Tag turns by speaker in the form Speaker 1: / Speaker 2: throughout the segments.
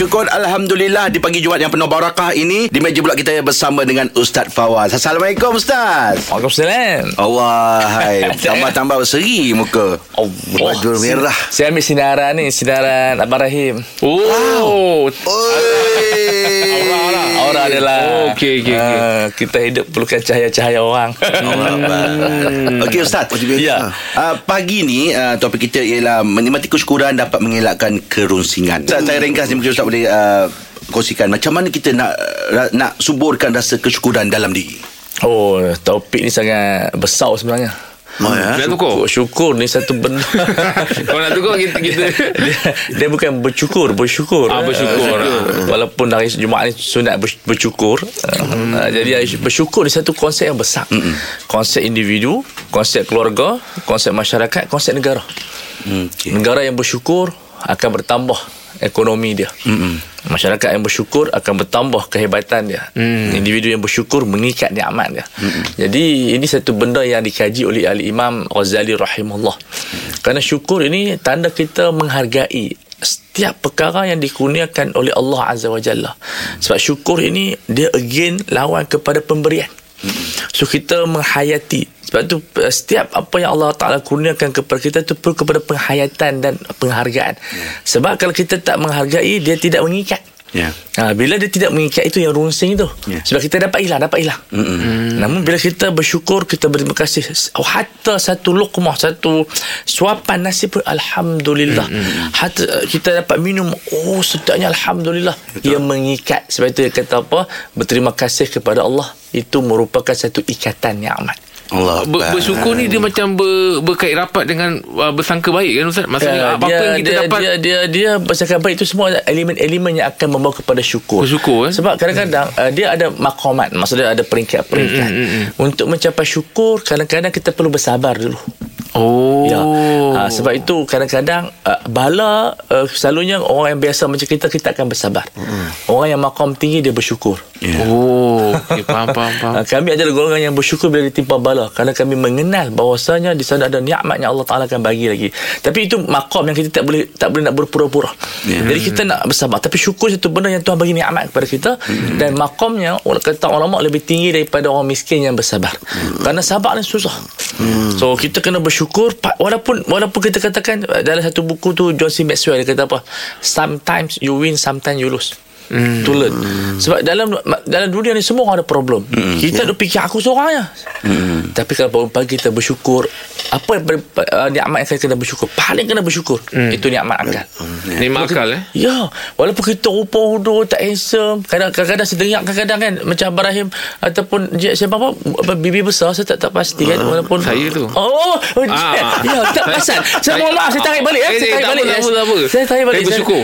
Speaker 1: Syukur Alhamdulillah di pagi Jumaat yang penuh barakah ini di meja pula kita bersama dengan Ustaz Fawaz. Assalamualaikum Ustaz.
Speaker 2: Waalaikumsalam.
Speaker 1: Allah hai tambah-tambah berseri muka.
Speaker 2: Allah.
Speaker 1: Baju merah.
Speaker 2: Saya ambil sinaran ni, sinaran Abang Rahim. Oh.
Speaker 1: Oi.
Speaker 2: Aura adalah
Speaker 3: Oh, okey, okey, okey.
Speaker 2: ah, Kita hidup perlukan cahaya-cahaya orang
Speaker 1: Hmm. Okey Ustaz.
Speaker 2: Ya.
Speaker 1: Uh, pagi ni uh, topik kita ialah menikmati kesyukuran dapat mengelakkan kerunsingan. Ustaz, saya ringkas ni mungkin Ustaz boleh uh, kongsikan macam mana kita nak uh, nak suburkan rasa kesyukuran dalam diri.
Speaker 2: Oh topik ni sangat besar sebenarnya
Speaker 1: Oh ya.
Speaker 3: Nak tukar?
Speaker 2: Syukur ni satu benda
Speaker 3: Kalau nak tukar kita, kita
Speaker 2: dia, dia bukan bersyukur Bersyukur
Speaker 3: Ah, bersyukur.
Speaker 2: Ah, Walaupun hari Jumaat ni Sunat ber- bersyukur hmm. uh, Jadi bersyukur ni satu konsep yang besar hmm. Konsep individu Konsep keluarga Konsep masyarakat Konsep negara
Speaker 1: Hmm, okay.
Speaker 2: Negara yang bersyukur Akan bertambah Ekonomi dia. Mm Masyarakat yang bersyukur Akan bertambah kehebatan dia. Mm. Individu yang bersyukur Mengikat nikmat dia. Mm Jadi ini satu benda yang dikaji oleh Ali Imam Ghazali rahimahullah mm. Kerana syukur ini Tanda kita menghargai Setiap perkara yang dikurniakan oleh Allah Azza wa Jalla. Sebab syukur ini Dia again lawan kepada pemberian So kita menghayati. Sebab tu eh, setiap apa yang Allah Ta'ala kurniakan kepada kita tu perlu kepada penghayatan dan penghargaan. Sebab kalau kita tak menghargai Dia tidak mengikat
Speaker 1: Ya.
Speaker 2: Ha, bila dia tidak mengikat itu yang runsing itu
Speaker 1: Ya.
Speaker 2: sebab kita dapat hilang dapat hilang hmm. namun bila kita bersyukur kita berterima kasih oh, hatta satu luqmah satu suapan nasi pun alhamdulillah hmm. hatta kita dapat minum oh sedapnya alhamdulillah Betul. ia mengikat sebab itu dia kata apa berterima kasih kepada Allah itu merupakan satu ikatan nikmat
Speaker 1: Allah.
Speaker 3: ber, bersyukur ni dia macam ber, berkait rapat dengan uh, bersangka baik kan Ustaz? Maksudnya
Speaker 2: Ya,
Speaker 3: apa-apa yang kita
Speaker 2: dia,
Speaker 3: dapat
Speaker 2: dia dia dia bercakap baik itu semua elemen-elemen yang akan membawa kepada syukur.
Speaker 3: Bersyukur, eh?
Speaker 2: Sebab kadang-kadang uh, dia ada maqamat, maksudnya ada peringkat-peringkat.
Speaker 3: Mm, mm, mm,
Speaker 2: Untuk mencapai syukur kadang-kadang kita perlu bersabar dulu.
Speaker 3: Oh.
Speaker 2: Ya. Uh, sebab itu kadang-kadang uh, bala uh, selalunya orang yang biasa macam kita kita akan bersabar. Orang yang maqam tinggi dia bersyukur.
Speaker 1: Ya.
Speaker 3: Oh. Okay, faham, faham, faham.
Speaker 2: Kami adalah golongan yang bersyukur bila ditimpa bala kerana kami mengenal bahawasanya di sana ada nikmat yang Allah Taala akan bagi lagi. Tapi itu makom yang kita tak boleh tak boleh nak berpura-pura.
Speaker 1: Ya.
Speaker 2: Jadi kita nak bersabar tapi syukur satu benda yang Tuhan bagi nikmat kepada kita dan makomnya orang kata ulama lebih tinggi daripada orang miskin yang bersabar. Kerana sabar ni susah. So kita kena bersyukur walaupun walaupun kita katakan uh, dalam satu buku tu John C. Maxwell dia kata apa? Sometimes you win, sometimes you lose. Hmm. To learn. Sebab dalam dalam dunia ni semua orang ada problem. Hmm. Kita yeah. duk fikir aku seorang je. Hmm. Tapi kalau bangun pagi kita bersyukur, apa yang ber- uh, nikmat yang kita kena bersyukur? Paling kena bersyukur. Hmm. Itu nikmat akal.
Speaker 3: Ni makal eh.
Speaker 2: Ya, walaupun kita rupa hudur tak handsome, kadang- kadang-kadang sedengak kadang-kadang kan macam Abang Rahim ataupun siapa apa apa, bibi besar saya tak tak pasti kan walaupun
Speaker 3: saya tu.
Speaker 2: Oh, oh
Speaker 3: Ah.
Speaker 2: ya, tak perasan. Saya mohon maaf saya tarik balik. Eh, Saya tarik balik. Saya tarik balik.
Speaker 3: Saya bersyukur.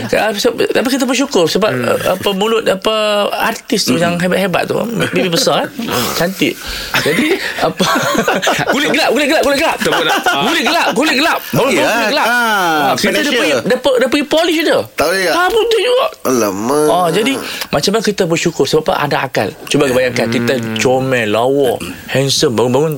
Speaker 2: Tapi kita bersyukur sebab hmm. Apa mulut apa artis tu yang hebat-hebat tu bibi besar kan. Cantik. Jadi apa kulit gelap, kulit gelap, kulit gelap. Kulit gelap, kulit gelap.
Speaker 1: Ya,
Speaker 2: kulit gelap.
Speaker 1: ah,
Speaker 2: kita dah
Speaker 1: finisher.
Speaker 2: pergi dah, pe- dah pergi polish dia.
Speaker 1: Tak boleh tak?
Speaker 2: Ah, putih juga.
Speaker 1: Alamak.
Speaker 2: Oh, jadi macam mana kita bersyukur sebab apa ada akal. Cuba bayangkan kita comel, lawa, handsome, bangun-bangun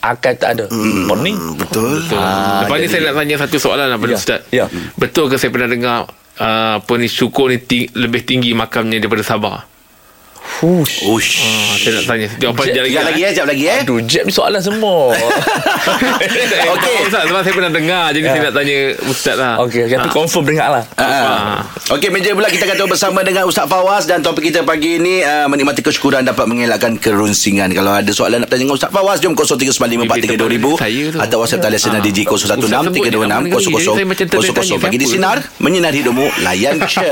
Speaker 2: akal tak ada. Morning.
Speaker 1: Betul.
Speaker 2: Ah,
Speaker 3: Lepas ni
Speaker 2: jadi-
Speaker 3: saya nak tanya satu soalan lah pada
Speaker 2: Ya,
Speaker 3: Ustaz.
Speaker 2: ya.
Speaker 3: Betul ke saya pernah dengar uh, apa ni syukur ni ting- lebih tinggi makamnya daripada sabar?
Speaker 2: Fush.
Speaker 1: Ush.
Speaker 3: Ah, saya nak tanya. Jawapan
Speaker 2: Sekejap
Speaker 3: sekejap
Speaker 1: Sekejap lagi eh, sekejap lagi eh.
Speaker 2: Aduh, jeb ni soalan semua.
Speaker 3: Okey. Ustaz, sebab saya pernah dengar. Jadi saya nak tanya Ustaz lah.
Speaker 2: Okey, okay, tapi confirm dengar lah.
Speaker 1: Ah. Okey, meja pula kita akan bersama dengan Ustaz Fawaz dan topik kita pagi ini uh, menikmati kesyukuran dapat mengelakkan kerunsingan. Kalau ada soalan nak bertanya dengan Ustaz Fawaz, jom 0395432000
Speaker 3: Saya tu.
Speaker 1: atau WhatsApp talian sinar
Speaker 3: Ah.
Speaker 1: DJ
Speaker 3: Ustaz sebut nama negeri, jadi saya macam
Speaker 1: 0163260000.
Speaker 3: tertanya
Speaker 1: Pagi di sinar menyinar hidupmu layan je.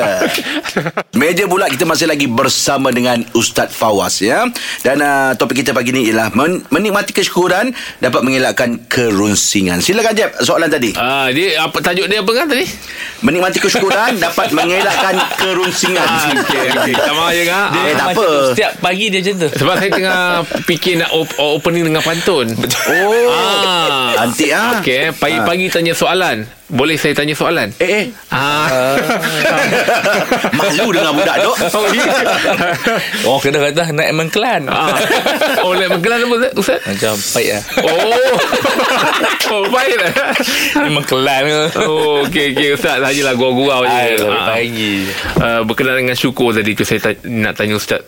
Speaker 1: meja pula kita masih lagi bersama dengan Ustaz Fawaz ya. Dan uh, topik kita pagi ini ialah men- menikmati kesyukuran dapat mengelakkan kerunsingan. Silakan Jeb soalan tadi.
Speaker 3: Ah, dia apa tajuk dia apa kan tadi?
Speaker 1: Menikmati kesyukuran dapat mengelakkan kerunsingan.
Speaker 3: Ah, okey okey. Sama je kan?
Speaker 1: Eh, tak apa.
Speaker 2: Setiap pagi dia macam tu.
Speaker 3: Sebab saya tengah fikir nak op- opening dengan pantun.
Speaker 1: Oh.
Speaker 3: Ah.
Speaker 1: Cantik ah.
Speaker 3: Okey, pagi-pagi tanya soalan. Boleh saya tanya soalan?
Speaker 1: Eh, eh.
Speaker 3: Ah.
Speaker 1: Malu dengan budak dok.
Speaker 3: Oh, ya.
Speaker 2: Oh kena kata naik mengkelan
Speaker 3: ah. Oh, nak menggelar apa Ustaz? Ustaz?
Speaker 2: Macam baik lah
Speaker 3: Oh. oh, baik lah.
Speaker 2: Ni mengkelan ke
Speaker 3: Oh, okey okey Ustaz sajalah gurau-gurau je.
Speaker 2: Ay,
Speaker 3: Ah.
Speaker 2: pagi
Speaker 3: Uh, berkenaan dengan syukur tadi tu saya ta- nak tanya Ustaz.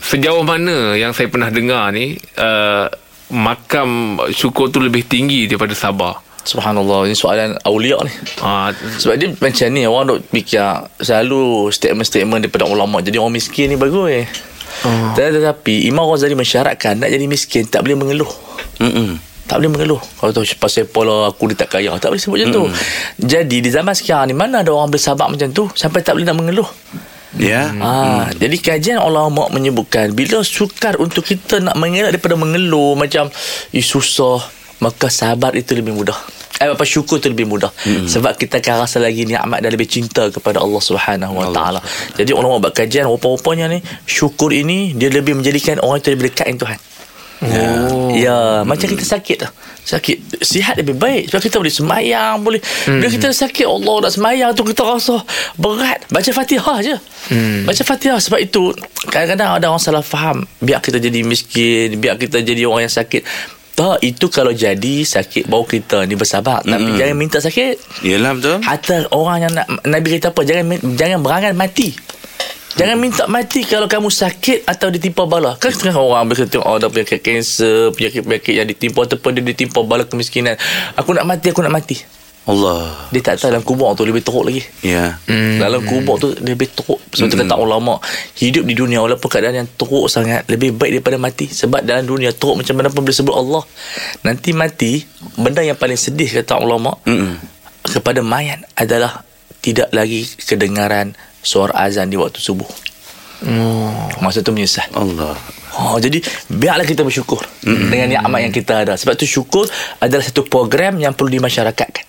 Speaker 3: Sejauh mana yang saya pernah dengar ni uh, makam syukur tu lebih tinggi daripada sabar.
Speaker 2: Subhanallah Ini soalan awliya ni.
Speaker 3: Ah,
Speaker 2: Sebab dia macam ni Orang duk fikir Selalu statement-statement Daripada ulama. Jadi orang miskin ni bagus eh. Oh. Tetapi Imam Ghazali mensyaratkan Nak jadi miskin Tak boleh mengeluh.
Speaker 1: Mm-mm.
Speaker 2: tak boleh mengeluh. Kalau tahu pasal pola aku ni tak kaya Tak boleh sebut macam tu. Jadi di zaman sekarang ni Mana ada orang bersabar macam tu Sampai tak boleh nak mengeluh?
Speaker 1: Ya.
Speaker 2: Ha, jadi kajian ulama menyebutkan bila sukar untuk kita nak mengelak daripada mengeluh macam eh, susah maka sabar itu lebih mudah. Eh, apa syukur itu lebih mudah. Hmm. Sebab kita akan rasa lagi nikmat dan lebih cinta kepada Allah Subhanahu Wa Taala. Jadi ulama buat kajian rupa-rupanya ni syukur ini dia lebih menjadikan orang itu lebih dekat dengan Tuhan. Oh. Ya, macam kita sakit tu. Sakit sihat lebih baik sebab kita boleh semayang, boleh. Hmm. Bila kita sakit Allah nak semayang tu kita rasa berat. Baca Fatihah je. Hmm. Baca Fatihah sebab itu kadang-kadang ada orang salah faham. Biar kita jadi miskin, biar kita jadi orang yang sakit. Tak, itu kalau jadi sakit bau kita ni bersabar. Tapi jangan minta sakit.
Speaker 1: Yelah betul.
Speaker 2: Hatta orang yang nak Nabi kata apa jangan jangan berangan mati. Jangan minta mati kalau kamu sakit atau ditimpa bala. Kan setengah orang biasa tengok oh, ada penyakit kanser, penyakit-penyakit yang ditimpa ataupun dia ditimpa bala kemiskinan. Aku nak mati, aku nak mati.
Speaker 1: Allah.
Speaker 2: Dia tak tahu dalam kubur tu lebih teruk lagi.
Speaker 1: Ya.
Speaker 2: Hmm. Dalam kubur tu lebih teruk. Sebab tu kata ulama, hidup di dunia walaupun keadaan yang teruk sangat, lebih baik daripada mati. Sebab dalam dunia teruk macam mana pun boleh sebut Allah. Nanti mati, benda yang paling sedih kata ulama,
Speaker 1: Mm-mm.
Speaker 2: kepada mayat adalah tidak lagi kedengaran suara azan di waktu subuh. Oh. Masa tu menyesal.
Speaker 1: Allah.
Speaker 2: Oh, jadi biarlah kita bersyukur mm-hmm. dengan nikmat yang kita ada. Sebab tu syukur adalah satu program yang perlu dimasyarakatkan.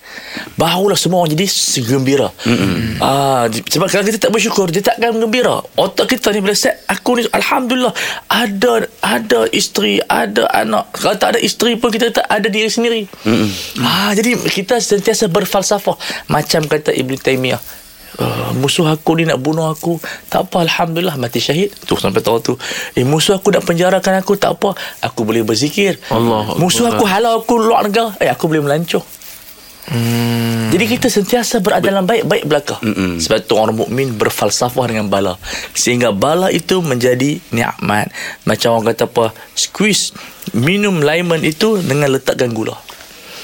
Speaker 2: Barulah semua orang jadi gembira. Mm-hmm. Ah, sebab kalau kita tak bersyukur, dia tak akan gembira. Otak kita ni bila set, aku ni alhamdulillah ada ada isteri, ada anak. Kalau tak ada isteri pun kita tak ada diri sendiri. Mm-hmm. Ah, jadi kita sentiasa berfalsafah macam kata Ibn Taymiyah. Uh, musuh aku ni nak bunuh aku tak apa Alhamdulillah mati syahid tu sampai tahu tu eh musuh aku nak penjarakan aku tak apa aku boleh berzikir
Speaker 3: Allah
Speaker 2: musuh aku halau aku luar negara eh aku boleh melancur Hmm. Jadi kita sentiasa berada dalam baik-baik belaka. Mm-mm. Sebab tu orang mukmin berfalsafah dengan bala. Sehingga bala itu menjadi nikmat. Macam orang kata apa? Squeeze minum lemon itu dengan letakkan gula.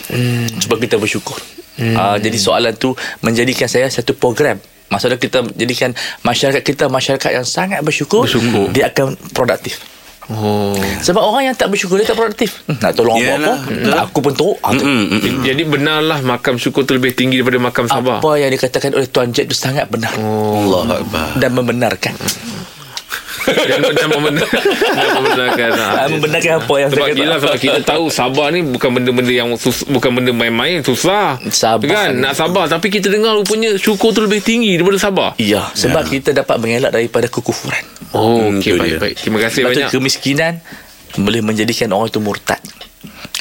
Speaker 2: Mm. Sebab kita bersyukur. Mm. Uh, jadi soalan tu menjadikan saya satu program. Maksudnya kita jadikan masyarakat kita masyarakat yang sangat bersyukur,
Speaker 3: Bersyukur.
Speaker 2: dia akan produktif.
Speaker 3: Oh.
Speaker 2: Sebab orang yang tak bersyukur dia tak produktif. Hmm, Nak tolong
Speaker 1: Yalah,
Speaker 2: apa-apa,
Speaker 1: betul.
Speaker 2: aku pun teruk. Ah,
Speaker 1: Mm-mm.
Speaker 3: Jadi benarlah makam syukur tu lebih tinggi daripada makam sabar.
Speaker 2: apa yang dikatakan oleh Tuan Jet itu sangat benar
Speaker 1: Allah Akbar.
Speaker 2: dan membenarkan.
Speaker 3: Dan, dan, membenar, dan membenarkan.
Speaker 2: Ah, membenarkan apa yang
Speaker 3: Sebab
Speaker 2: saya kata.
Speaker 3: sebab kita tahu sabar ni bukan benda-benda yang sus, bukan benda main-main susah.
Speaker 2: Sabar.
Speaker 3: Kan nak sabar tapi kita dengar rupanya syukur tu lebih tinggi daripada sabar.
Speaker 2: Ya, sebab kita dapat mengelak daripada kekufuran.
Speaker 3: Oh,
Speaker 1: Hmm,
Speaker 3: okey
Speaker 1: tu
Speaker 3: baik
Speaker 1: dia.
Speaker 3: baik. Terima kasih
Speaker 2: Sebab tu
Speaker 3: banyak.
Speaker 2: kemiskinan boleh menjadikan orang itu murtad.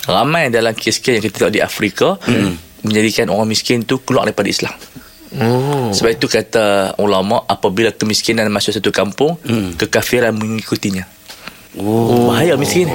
Speaker 2: Ramai dalam kes-kes yang kita tengok di Afrika hmm. menjadikan orang miskin tu keluar daripada Islam.
Speaker 3: Oh.
Speaker 2: Sebab itu kata ulama apabila kemiskinan masuk satu kampung, hmm. kekafiran mengikutinya. Oh. Bahaya miskin.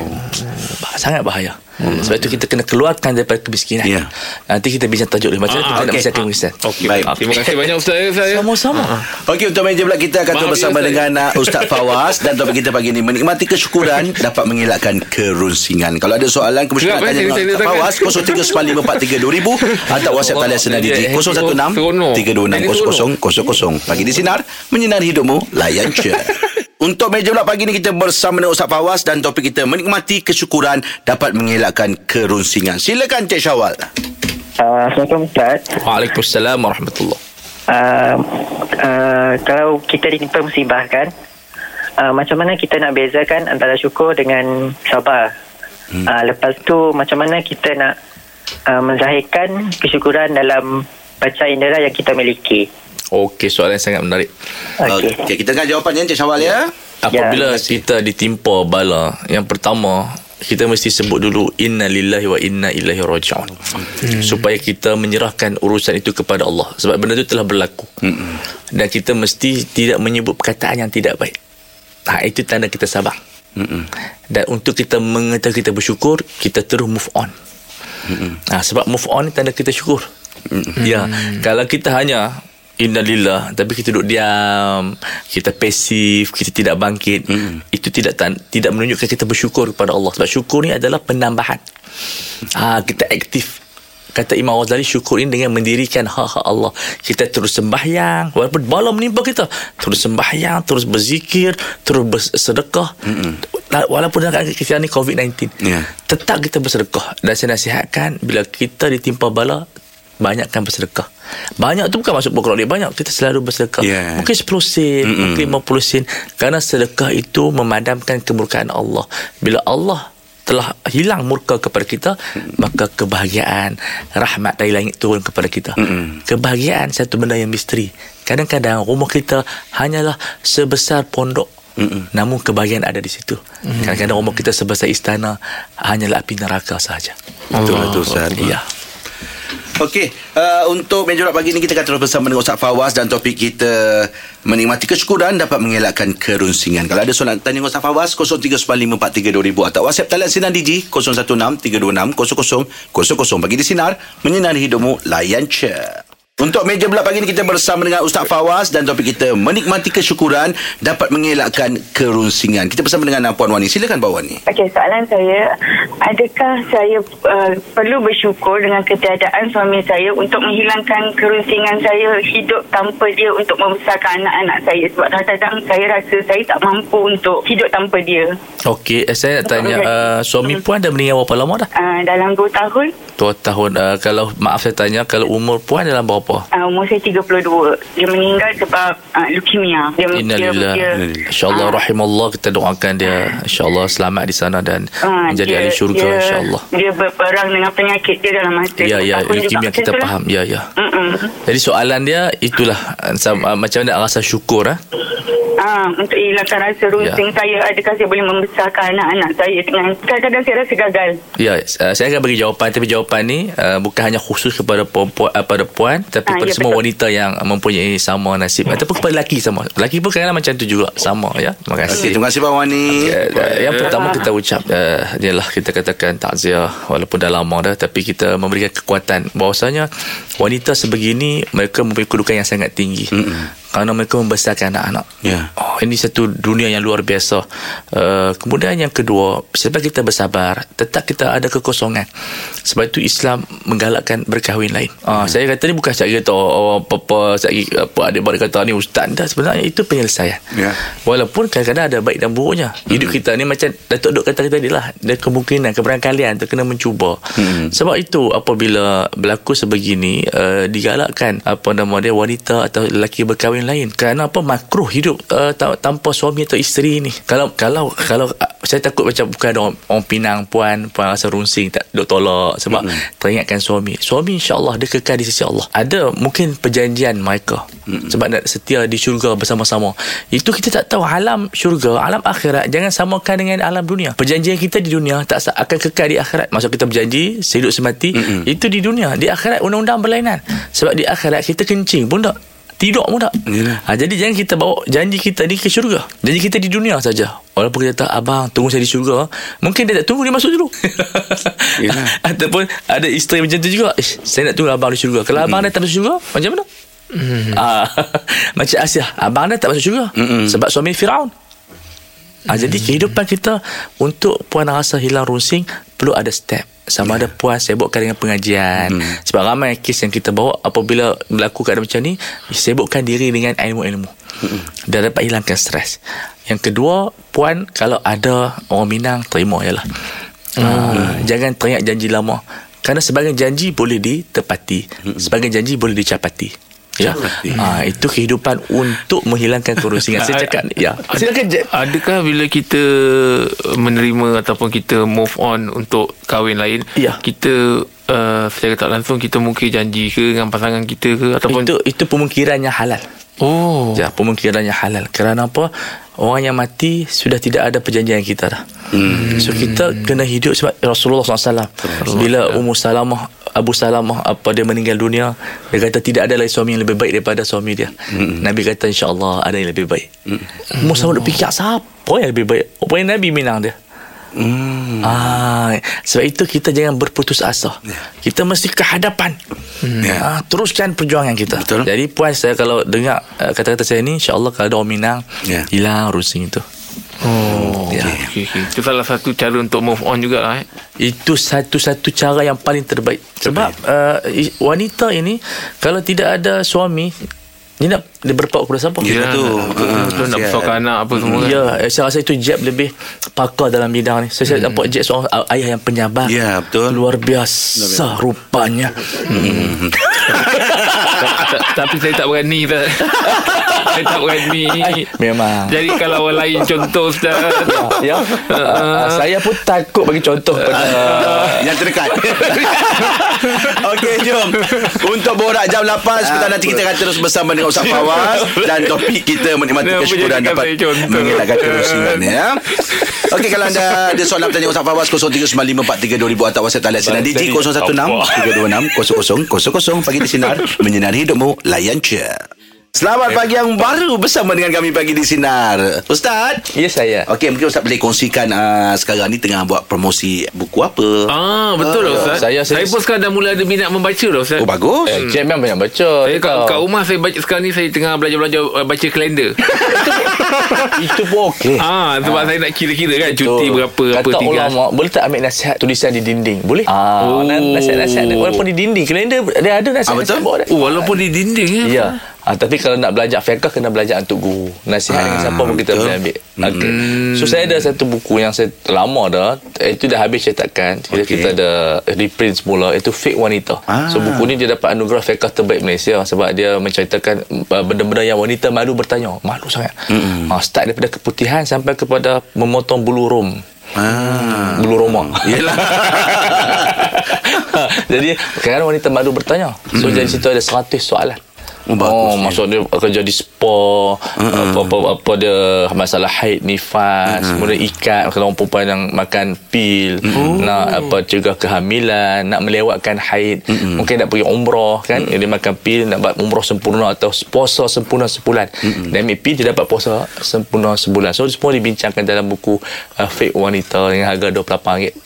Speaker 2: Sangat bahaya. Hmm. Sebab itu kita kena keluarkan daripada kemiskinan.
Speaker 1: Ya.
Speaker 2: Nanti kita bincang tajuk lebih macam
Speaker 3: Ah,
Speaker 2: kita nak
Speaker 1: okey.
Speaker 2: bincang kemiskinan.
Speaker 3: Okey.
Speaker 1: Baik.
Speaker 3: Baik. Terima kasih banyak Ustaz ya, saya.
Speaker 2: Sama-sama.
Speaker 1: Okey untuk meja pula kita akan
Speaker 3: Maaf ya,
Speaker 1: bersama
Speaker 3: Ustaz.
Speaker 1: dengan uh, Ustaz Fawaz dan topik kita pagi ini menikmati kesyukuran dapat mengelakkan kerunsingan. Kalau ada soalan
Speaker 3: Siap, eh,
Speaker 1: tanya dengan
Speaker 3: saya-
Speaker 1: Ustaz
Speaker 3: saya
Speaker 1: Fawaz 0395432000 atau WhatsApp talian senar di 0163260000. Pagi di sinar menyinari hidupmu layan je. Untuk meja pula pagi ni kita bersama dengan Ustaz Fawaz dan topik kita menikmati kesyukuran dapat mengelakkan kerunsingan. Silakan Cik Syawal.
Speaker 4: Uh, Assalamualaikum Ustaz.
Speaker 2: Waalaikumsalam warahmatullahi
Speaker 4: Uh, uh, kalau kita ditimpa musibah kan, uh, macam mana kita nak bezakan antara syukur dengan sabar? Hmm. Uh, lepas tu macam mana kita nak uh, menzahirkan kesyukuran dalam baca indera yang kita miliki?
Speaker 2: Okey, soalan yang sangat menarik.
Speaker 4: Okey.
Speaker 1: Okey, kita dengar jawapannya Cik Syawal ya.
Speaker 2: Apabila
Speaker 4: Ya,
Speaker 2: kita ditimpa bala, yang pertama kita mesti sebut dulu inna lillahi wa inna ilaihi raji'un hmm. supaya kita menyerahkan urusan itu kepada Allah sebab benda itu telah berlaku hmm. dan kita mesti tidak menyebut perkataan yang tidak baik ha, itu tanda kita sabar hmm. dan untuk kita mengetahui kita bersyukur kita terus move on hmm. ha, sebab move on ni tanda kita syukur hmm. ya kalau kita hanya Innalillah Tapi kita duduk diam Kita pasif Kita tidak bangkit mm. Itu tidak tidak menunjukkan kita bersyukur kepada Allah Sebab syukur ni adalah penambahan ha, Kita aktif Kata Imam Ghazali syukur ini dengan mendirikan hak-hak Allah. Kita terus sembahyang. Walaupun bala menimpa kita. Terus sembahyang, terus berzikir, terus bersedekah. Mm-mm. Walaupun dalam keadaan ni COVID-19.
Speaker 1: Yeah.
Speaker 2: Tetap kita bersedekah. Dan saya nasihatkan bila kita ditimpa bala, banyakkan bersedekah. Banyak tu bukan masuk pokok dia banyak kita selalu bersedekah.
Speaker 1: Yeah.
Speaker 2: Mungkin 10 sen, Mm-mm. mungkin 50 sen kerana sedekah itu memadamkan kemurkaan Allah. Bila Allah telah hilang murka kepada kita maka kebahagiaan rahmat dari langit turun kepada kita
Speaker 1: Mm-mm.
Speaker 2: kebahagiaan satu benda yang misteri kadang-kadang rumah kita hanyalah sebesar pondok
Speaker 1: Mm-mm.
Speaker 2: namun kebahagiaan ada di situ mm. kadang-kadang rumah kita sebesar istana hanyalah api neraka sahaja
Speaker 1: Betul betul Ustaz.
Speaker 2: iya
Speaker 1: Okey, uh, untuk meja pagi ni kita akan terus bersama dengan Ustaz Fawaz dan topik kita menikmati kesyukuran dapat mengelakkan kerunsingan. Kalau ada soalan tanya Ustaz Fawaz 0395432000 atau WhatsApp talian sinar Digi 0163260000 bagi di sinar menyinari hidupmu layan je. Untuk meja bulat pagi ni kita bersama dengan Ustaz Fawaz dan topik kita menikmati kesyukuran dapat mengelakkan kerunsingan. Kita bersama dengan uh, Puan Wani. Silakan Puan Wani.
Speaker 5: Okey, soalan saya, adakah saya uh, perlu bersyukur dengan ketiadaan suami saya untuk menghilangkan kerunsingan saya hidup tanpa dia untuk membesarkan anak-anak saya sebab kadang-kadang saya rasa saya tak mampu untuk hidup tanpa dia.
Speaker 2: Okey, eh, saya nak tanya uh, suami puan dah meninggal berapa lama dah?
Speaker 5: Uh, dalam 2 tahun,
Speaker 2: Dua tahun. Uh, kalau maaf saya tanya, kalau umur puan dalam berapa?
Speaker 5: uh, umur saya 32. Dia meninggal sebab uh, leukemia. Dia,
Speaker 2: Innalillah.
Speaker 5: dia,
Speaker 2: InsyaAllah
Speaker 5: Ah.
Speaker 2: rahimallah kita doakan dia. InsyaAllah selamat di sana dan
Speaker 5: Ah,
Speaker 2: menjadi ahli syurga
Speaker 5: dia,
Speaker 2: insyaAllah.
Speaker 5: Dia berperang dengan penyakit dia dalam masa
Speaker 2: Ya, ya. Leukemia kita
Speaker 5: tu lah.
Speaker 2: faham. Ya, ya.
Speaker 5: Mm-mm.
Speaker 2: Jadi soalan dia itulah uh, uh, macam mana nak rasa syukur ah.
Speaker 5: Ah, untuk hilangkan rasa rusing
Speaker 2: Ya.
Speaker 5: saya adakah saya boleh membesarkan anak-anak saya dengan kadang-kadang saya rasa gagal.
Speaker 2: Ya, uh, saya akan bagi jawapan tapi jawapan ni uh, bukan hanya khusus kepada perempuan uh, pada puan tapi
Speaker 5: Ah,
Speaker 2: kepada
Speaker 5: ya,
Speaker 2: semua
Speaker 5: betul.
Speaker 2: wanita yang mempunyai sama nasib ataupun kepada lelaki sama. Lelaki pun kadang-kadang macam tu juga sama ya. Terima kasih.
Speaker 1: Okey, terima kasih Puan Wani.
Speaker 2: Ya, uh, yang pertama kita ucap uh, ialah kita katakan takziah walaupun dah lama dah tapi kita memberikan kekuatan bahawasanya wanita sebegini mereka mempunyai kedudukan yang sangat tinggi. Mm-mm. Kerana mereka membesarkan anak-anak.
Speaker 1: Ya.
Speaker 2: Oh, ini satu dunia yang luar biasa. Uh, kemudian yang kedua, sebab kita bersabar, tetap kita ada kekosongan. Sebab itu Islam menggalakkan berkahwin lain. Uh, Saya kata ni bukan saya kata oh, apa-apa, saya apa adik-beradik kata ni ustaz. Dah sebenarnya itu penyelesaian.
Speaker 1: Ya.
Speaker 2: Walaupun kadang-kadang ada baik dan buruknya. Hidup kita ni macam Datuk Duk kata tadi lah. Ada kemungkinan, keberangkalian tu kena mencuba.
Speaker 1: Hmm.
Speaker 2: Sebab itu apabila berlaku sebegini, uh, digalakkan apa nama dia wanita atau lelaki berkahwin lain. Kerana apa makruh hidup uh, ta- tanpa suami atau isteri ni. Kalau kalau kalau uh, saya takut macam bukan ada orang, orang Pinang puan puan rasa runsing tak duk tolak sebab
Speaker 1: Hmm.
Speaker 2: teringatkan suami. Suami insya-Allah dia kekal di sisi Allah. Ada mungkin perjanjian mereka
Speaker 1: Hmm.
Speaker 2: sebab nak setia di syurga bersama-sama. Itu kita tak tahu alam syurga, alam akhirat jangan samakan dengan alam dunia. Perjanjian kita di dunia tak akan kekal di akhirat. Maksud kita berjanji sehidup semati
Speaker 1: Mm-mm.
Speaker 2: itu di dunia. Di akhirat undang-undang berlainan. Sebab di akhirat kita kencing pun tak tidur pun tak.
Speaker 1: Yalah.
Speaker 2: Ha, jadi jangan kita bawa janji kita ni ke syurga. Janji kita di dunia saja. Walaupun kita tak abang tunggu saya di syurga, mungkin dia tak tunggu dia masuk dulu.
Speaker 1: Yalah.
Speaker 2: Ataupun ada isteri macam tu juga. Ish, saya nak tunggu abang di syurga. Kalau abang dah tak masuk syurga, macam mana? Ah, macam Asia, abang dah tak masuk syurga.
Speaker 1: Mm-mm.
Speaker 2: Sebab suami Firaun. Ah, jadi kehidupan kita untuk puan rasa hilang runsing perlu ada step. Sama ada puan sibukkan dengan pengajian.
Speaker 1: Hmm.
Speaker 2: Sebab ramai kes yang kita bawa apabila berlaku keadaan macam ni, sibukkan diri dengan ilmu-ilmu. Dan dapat hilangkan stres. Yang kedua, puan kalau ada orang Minang terima ialah. Ah, jangan teringat janji lama. Kerana sebagian janji boleh ditepati, sebagian janji boleh dicapati. Ya. Ah, itu kehidupan untuk menghilangkan kerusingan. Saya cakap ya. Silakan je.
Speaker 3: Adakah bila kita menerima ataupun kita move on untuk kahwin lain,
Speaker 2: Ya.
Speaker 3: kita uh, secara tak langsung kita mungkin janji ke dengan pasangan kita ke ataupun
Speaker 2: Itu itu pemungkirannya halal.
Speaker 3: oh
Speaker 2: Ya, pemungkirannya halal. Kerana apa? Orang yang mati sudah tidak ada perjanjian kita dah. Hmm. So kita kena hidup sebab Rasulullah SAW bila Ummu Salamah Abu Salamah apa dia meninggal dunia dia kata tidak ada lagi suami yang lebih baik daripada suami dia. Hmm. Nabi kata insya-Allah ada yang lebih baik. Hmm. Ummu Salamah duk fikir siapa yang lebih baik? Apa yang Nabi minang dia? Hmm. Ah, sebab itu kita jangan berputus asa.
Speaker 1: Ya.
Speaker 2: Kita mesti ke hadapan. Hmm. Ah, teruskan perjuangan kita.
Speaker 1: Betul.
Speaker 2: Jadi puas saya kalau dengar uh, kata-kata saya ni insya-Allah kalau ada orang Minang
Speaker 1: Ya.
Speaker 2: hilang rusing itu.
Speaker 3: oh
Speaker 2: Ya.
Speaker 3: okay, okay. itu salah satu cara untuk move on jugalah eh
Speaker 2: Itu satu-satu cara yang paling terbaik. Sebab uh, wanita ini kalau tidak ada suami dia nak dia berpaut kepada siapa?
Speaker 1: Ya, tu.
Speaker 3: betul,
Speaker 1: Ah,
Speaker 3: betul, nak besarkan anak apa semua kan
Speaker 2: Ya, eh, saya rasa itu Jeb lebih pakar dalam bidang ni. Saya, saya nampak Jeb seorang ayah yang penyabar.
Speaker 1: Ya, betul.
Speaker 2: Luar biasa rupanya.
Speaker 3: Ta- Tapi saya tak berani Ustaz. Saya tak berani
Speaker 2: Memang.
Speaker 3: Jadi kalau orang lain contoh Ustaz
Speaker 2: ya. Uh, saya pun takut bagi contoh pada
Speaker 1: yang terdekat Okey jom Untuk borak jam 8 Sebentar nanti kita akan terus bersama dengan Ustaz Fawaz Dan topik kita menikmati kesyukuran dapat mengelakkan kerusingan ya. Okey kalau anda ada soalan bertanya Ustaz Fawaz 0395432000 atau WhatsApp talian sinar Digi 0163260000 pagi di sinar menyinari hidupmu layan je. Selamat pagi yang baru bersama dengan kami pagi di sinar. Ustaz.
Speaker 2: Ya saya.
Speaker 1: Okey, mungkin Ustaz boleh kongsikan uh, sekarang ni tengah buat promosi buku apa?
Speaker 3: Ah betul lah Ustaz.
Speaker 2: Saya-
Speaker 3: Saya,
Speaker 2: saya-
Speaker 3: pun sekarang dah mula ada minat membaca dah Ustaz.
Speaker 1: Oh, bagus.
Speaker 2: Eh, Jeb memang banyak baca.
Speaker 3: Saya kat,
Speaker 2: Kau.
Speaker 3: kat rumah saya baca sekarang ni saya tengah belajar-belajar uh, baca kalender.
Speaker 2: Itu pun okey.
Speaker 3: ah sebab saya nak kira-kira kan cuti berapa apa
Speaker 2: Kata
Speaker 3: tinggal.
Speaker 2: ulama Boleh tak ambil nasihat tulisan di dinding Boleh ah,
Speaker 3: Oh.
Speaker 2: Nasihat-nasihat Walaupun di dinding Kalender dia ada nasihat
Speaker 1: Ah, betul?
Speaker 2: nasihat.
Speaker 3: Oh walaupun di dinding ya.
Speaker 2: Ya Ah, tapi kalau nak belajar fiqh kena belajar untuk guru. Nasihat
Speaker 1: Ah,
Speaker 2: dengan siapa pun kita
Speaker 1: betul.
Speaker 2: boleh ambil. Okay. So saya ada satu buku yang saya lama dah. Itu dah habis cetakan. Kita,
Speaker 1: Okey.
Speaker 2: kita ada reprint semula. Itu Fake Wanita.
Speaker 1: Ah.
Speaker 2: So buku ni dia dapat anugerah fiqh terbaik Malaysia sebab dia menceritakan uh, benda-benda yang wanita malu bertanya. Malu sangat. Mm-hmm. Ha, start daripada keputihan sampai kepada memotong bulu rom.
Speaker 1: Ah.
Speaker 2: Bulu roma.
Speaker 1: Yelah.
Speaker 2: jadi kadang wanita malu bertanya. So jadi situ ada 100 soalan.
Speaker 1: Oh, bagus
Speaker 2: oh
Speaker 1: ni.
Speaker 2: maksud dia akan jadi spa apa, apa apa dia masalah haid nifas kemudian ikat kalau orang perempuan yang makan pil nak apa cegah kehamilan nak melewatkan haid mungkin nak pergi umrah kan? Dia makan pil nak buat umrah sempurna atau puasa sempurna sebulan. Dia ambil pil dia dapat puasa sempurna sebulan. So semua dibincangkan dalam buku uh, fake wanita dengan harga RM28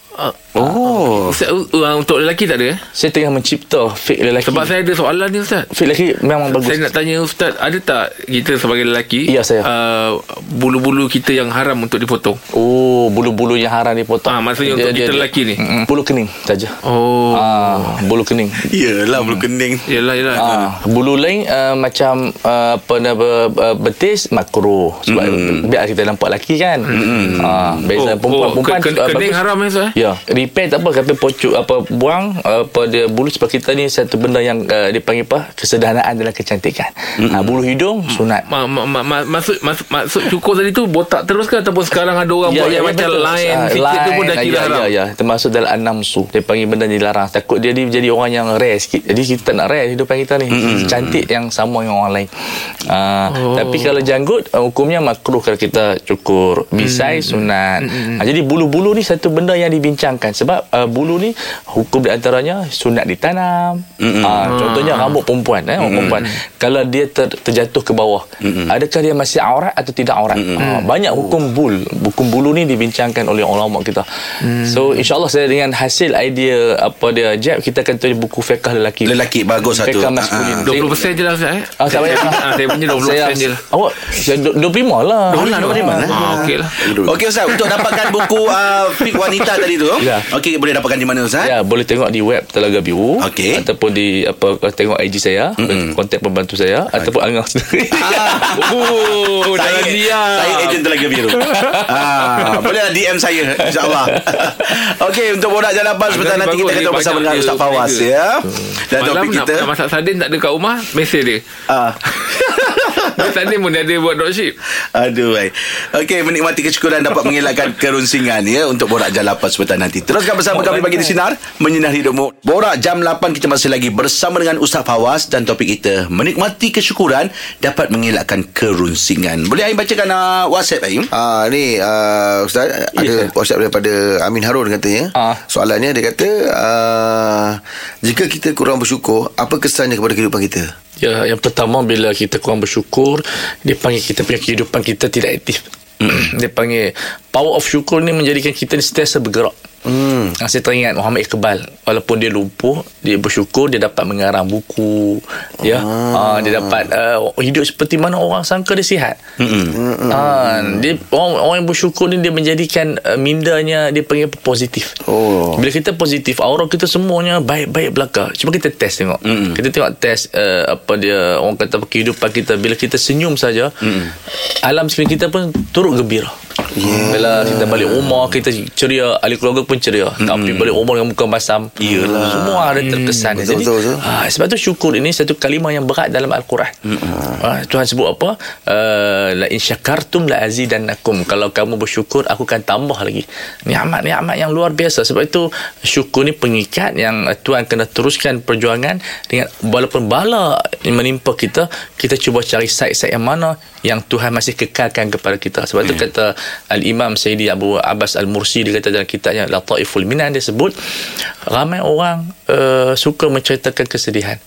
Speaker 1: Oh.
Speaker 3: Ustaz, uh, untuk lelaki tak ada eh?
Speaker 2: saya tengah mencipta fake lelaki
Speaker 3: Sebab saya ada soalan ni Ustaz.
Speaker 2: fake lelaki memang bagus
Speaker 3: Saya nak tanya Ustaz, ada tak kita sebagai lelaki
Speaker 2: Ya, saya.
Speaker 3: Uh, bulu-bulu kita yang haram untuk dipotong?
Speaker 2: Oh, bulu-bulu yang haram dipotong.
Speaker 3: Ah, maksudnya untuk kita lelaki ni.
Speaker 2: Bulu kening saja.
Speaker 3: Oh.
Speaker 2: Ah, bulu kening.
Speaker 1: Yelah bulu kening.
Speaker 3: Yalah, yalah.
Speaker 2: Ah, bulu lain uh, macam uh, apa nama uh, betis makruh sebab mm. biar kita nampak lelaki kan. Mm. Ah, beza
Speaker 3: Oh,
Speaker 2: perempuan
Speaker 3: oh,
Speaker 2: perempuan uh,
Speaker 3: kening
Speaker 2: bagus.
Speaker 3: haram eh, Ustaz, eh?
Speaker 2: Ya, repair tak apa kata pocuk apa buang apa dia bulu sebab kita ni satu benda yang uh, dipanggil apa kesederhanaan dalam kecantikan. Mm. Ah, bulu hidung sunat.
Speaker 3: Ma, ma, ma, ma, maksud, maksud maksud cukur tadi tu botak terus ke ataupun sekarang ada orang buat yang macam
Speaker 2: betul.
Speaker 3: lain
Speaker 2: Ah,
Speaker 3: sikit tu pun dah
Speaker 2: line,
Speaker 3: kira
Speaker 2: ya,
Speaker 3: haram.
Speaker 2: Ya, ya, termasuk dalam enam su. Dia panggil benda ni dilarang. Takut dia jadi orang yang rare sikit. Jadi kita nak rare hidupan kita ni. Mm-hmm. Cantik yang sama dengan orang lain. Uh, oh. Tapi kalau janggut, uh, hukumnya makruh kalau kita cukur. Bisai, mm-hmm. sunat. Mm-hmm. Uh, jadi bulu-bulu ni satu benda yang dibincangkan. Sebab uh, bulu ni hukum di antaranya sunat ditanam. Mm-hmm. Uh, contohnya rambut perempuan. Eh, orang perempuan. Kalau dia ter, terjatuh ke bawah. Mm-hmm. Adakah dia masih aurat atau tidak aurat? Mm-hmm. Uh, banyak hukum bul. Hukum bulu ni dibincangkan oleh ulama kita. Mm. So insyaAllah saya dengan hasil idea apa dia Jeb kita akan tulis buku fiqh lelaki.
Speaker 1: Lelaki bagus satu.
Speaker 2: Fiqh maskulin.
Speaker 1: Ah,
Speaker 3: 20% je lah Ustaz eh.
Speaker 2: Ah, tak
Speaker 3: ah, saya punya 20%
Speaker 2: saya,
Speaker 3: je lah.
Speaker 2: Awak saya du- 25 lah.
Speaker 1: Alah, 25 lah.
Speaker 3: Ah, okey lah.
Speaker 1: Okey Ustaz Untuk dapatkan buku uh, Fit Wanita tadi tu
Speaker 2: Ya.
Speaker 1: Okey boleh dapatkan di mana Ustaz
Speaker 2: Ya, boleh tengok di web Telaga Biru
Speaker 1: Okey.
Speaker 2: ataupun di apa tengok IG saya, kontak pembantu saya ataupun Angah sendiri.
Speaker 3: Oh,
Speaker 1: saya, saya ejen Telaga Biru ah, Bolehlah DM saya InsyaAllah Okey Untuk borak jalan lepas Sebentar nanti kita bersama
Speaker 3: banyak
Speaker 1: dengan Ustaz Fawaz ya. Dan
Speaker 3: Malam
Speaker 1: topik kita
Speaker 3: nak masak sardin tak ada kat rumah Mesej dia
Speaker 1: ah.
Speaker 3: Tadi pun dia ada buat dropship
Speaker 1: Aduh baik. Okey, menikmati kesyukuran dapat mengelakkan kerunsingan ya untuk borak jam 8 sebentar nanti. Teruskan bersama kami bagi di sinar menyinari hidupmu. Borak jam 8 kita masih lagi bersama dengan Ustaz Fawaz dan topik kita menikmati kesyukuran dapat mengelakkan kerunsingan. Boleh Aim bacakan uh, WhatsApp Aim?
Speaker 6: Ah ni uh, ustaz ada
Speaker 2: sir.
Speaker 6: WhatsApp daripada Amin Harun katanya.
Speaker 2: Ah.
Speaker 6: Soalannya dia kata uh, jika kita kurang bersyukur, apa kesannya kepada kehidupan kita?
Speaker 2: Ya, yang pertama bila kita kurang bersyukur, dia panggil kita punya kehidupan kita tidak aktif. dia panggil power of syukur ni menjadikan kita ni sentiasa bergerak. Hmm. Saya teringat Muhammad Iqbal walaupun dia lumpuh dia bersyukur dia dapat mengarang buku ya. Ah. dia dapat uh, hidup seperti mana orang sangka dia sihat. Hmm. ah, dia orang, orang yang bersyukur ni dia menjadikan uh, mindanya dia panggil positif.
Speaker 6: Oh.
Speaker 2: bila kita positif aura kita semuanya baik-baik belaka cuma kita test tengok. Mm kita tengok test uh, apa dia orang kata kehidupan kita. Bila kita senyum saja alam sekeliling kita pun turut gembira yeah. bila kita balik rumah kita ceria. Ahli keluarga pun ceria. Tapi balik rumah dengan muka basam
Speaker 1: Iyalah.
Speaker 2: semua ada terkesan
Speaker 6: Betul,
Speaker 2: jadi
Speaker 6: betul, betul.
Speaker 2: ah, sebab tu syukur ini satu kalimah yang berat dalam al-Quran. Ah, Tuhan sebut apa? Uh, la in syakartum la azidannakum. Kalau kamu bersyukur aku akan tambah lagi. Nikmat-nikmat yang luar biasa. Sebab itu syukur ni pengikat yang uh, Tuhan kena teruskan perjuangan dengan walaupun bala menimpa kita kita cuba cari side-side yang mana yang Tuhan masih kekalkan kepada kita. Sebab itu kata Al-Imam Sayyidi Abu Abbas Al-Mursi dia kata dalam kitabnya Lataiful Minan dia sebut ramai orang uh, suka menceritakan kesedihan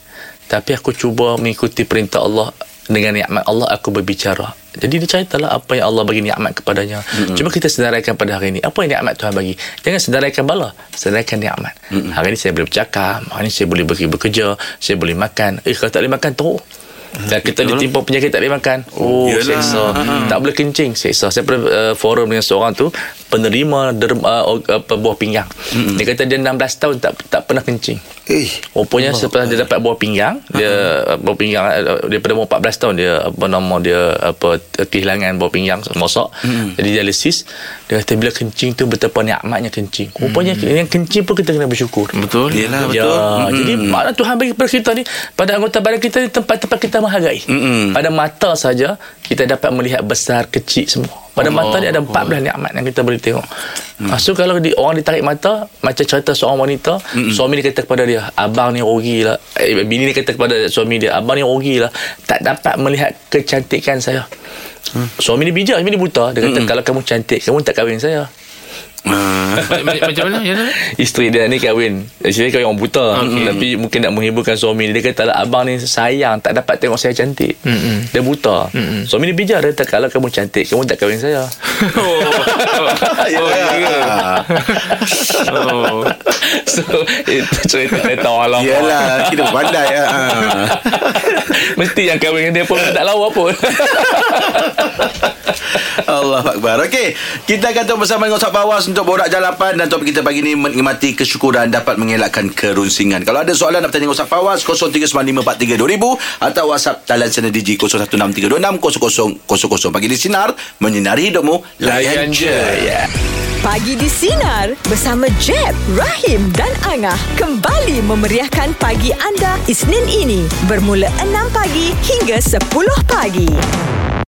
Speaker 2: tapi aku cuba mengikuti perintah Allah dengan nikmat Allah aku berbicara. Jadi dia ceritalah apa yang Allah bagi nikmat kepadanya. Mm-hmm. Cuma kita sedarakan pada hari ini apa yang nikmat Tuhan bagi. Jangan sedarakan bala, sedarakan nikmat. Mm-hmm. Hari ini saya boleh bercakap, hari ini saya boleh pergi bekerja, saya boleh makan. Eh kalau tak boleh makan teruk. Dan kita ditimpa penyakit tak boleh makan. Oh,
Speaker 1: Yelah.
Speaker 2: seksa. Tak boleh kencing, seksa. Saya pernah uh, forum dengan seorang tu penerima derm, uh, apa, buah pinggang. Mm-hmm. Dia kata dia 16 tahun tak tak pernah kencing.
Speaker 6: Eh,
Speaker 2: Rupanya setelah dia dapat buah pinggang, dia buah pinggang uh, daripada umur 14 tahun dia apa nama dia apa kehilangan buah pinggang mosok. Jadi dialisis. Dia kata bila kencing tu betapa nikmatnya kencing. Rupanya yang kencing pun kita kena bersyukur.
Speaker 3: Betul
Speaker 1: Yelah
Speaker 2: Ya,
Speaker 1: betul.
Speaker 2: jadi makna Tuhan bagi kepada kita ni pada anggota badan kita ni tempat-tempat kita menghargai.
Speaker 1: Mm-mm.
Speaker 2: Pada mata saja kita dapat melihat besar kecil semua. Pada
Speaker 3: Oh,
Speaker 2: mata ni ada 14 nikmat yang kita boleh tengok. Mm. So kalau di, orang ditarik mata macam cerita seorang wanita, Mm-mm. suami dia kata kepada dia, abang ni rugi lah. Eh, bini ni kata kepada suami dia, abang ni rugi lah. Tak dapat melihat kecantikan saya. Mm. Suami ni bijak, suami ni buta. Dia kata kalau kamu cantik, kamu tak kahwin saya.
Speaker 1: Ah.
Speaker 3: Ma- ma- Macam mana ya,
Speaker 2: Isteri dia ni kahwin Isteri kahwin orang buta okay. Tapi mungkin nak menghiburkan suami dia Dia kata lah Abang ni sayang Tak dapat tengok saya cantik
Speaker 3: Mm-mm.
Speaker 2: Dia buta
Speaker 3: Mm-mm.
Speaker 2: Suami dia bijak Dia kata kalau kamu cantik Kamu tak kahwin saya
Speaker 3: Oh, oh, ya. oh.
Speaker 2: So Itu cerita cerita orang lama
Speaker 1: Yelah Kita pandai ya.
Speaker 2: Mesti yang kahwin dengan dia pun Tak lawa pun
Speaker 1: Allah Akbar. Okey Kita akan terus bersama dengan Ustaz Fawaz Untuk borak jalapan Dan topik kita pagi ni Menikmati kesyukuran Dapat mengelakkan kerunsingan. Kalau ada soalan Nak bertanya dengan Ustaz Fawaz 0395432000 Atau WhatsApp Talian sana Digi 0163260000 Pagi di Sinar Menyinari hidupmu.
Speaker 3: Layan je.
Speaker 2: Ya.
Speaker 7: Pagi di Sinar bersama Jeb, Rahim dan Angah kembali memeriahkan pagi anda Isnin ini. Bermula 6 pagi hingga 10 pagi.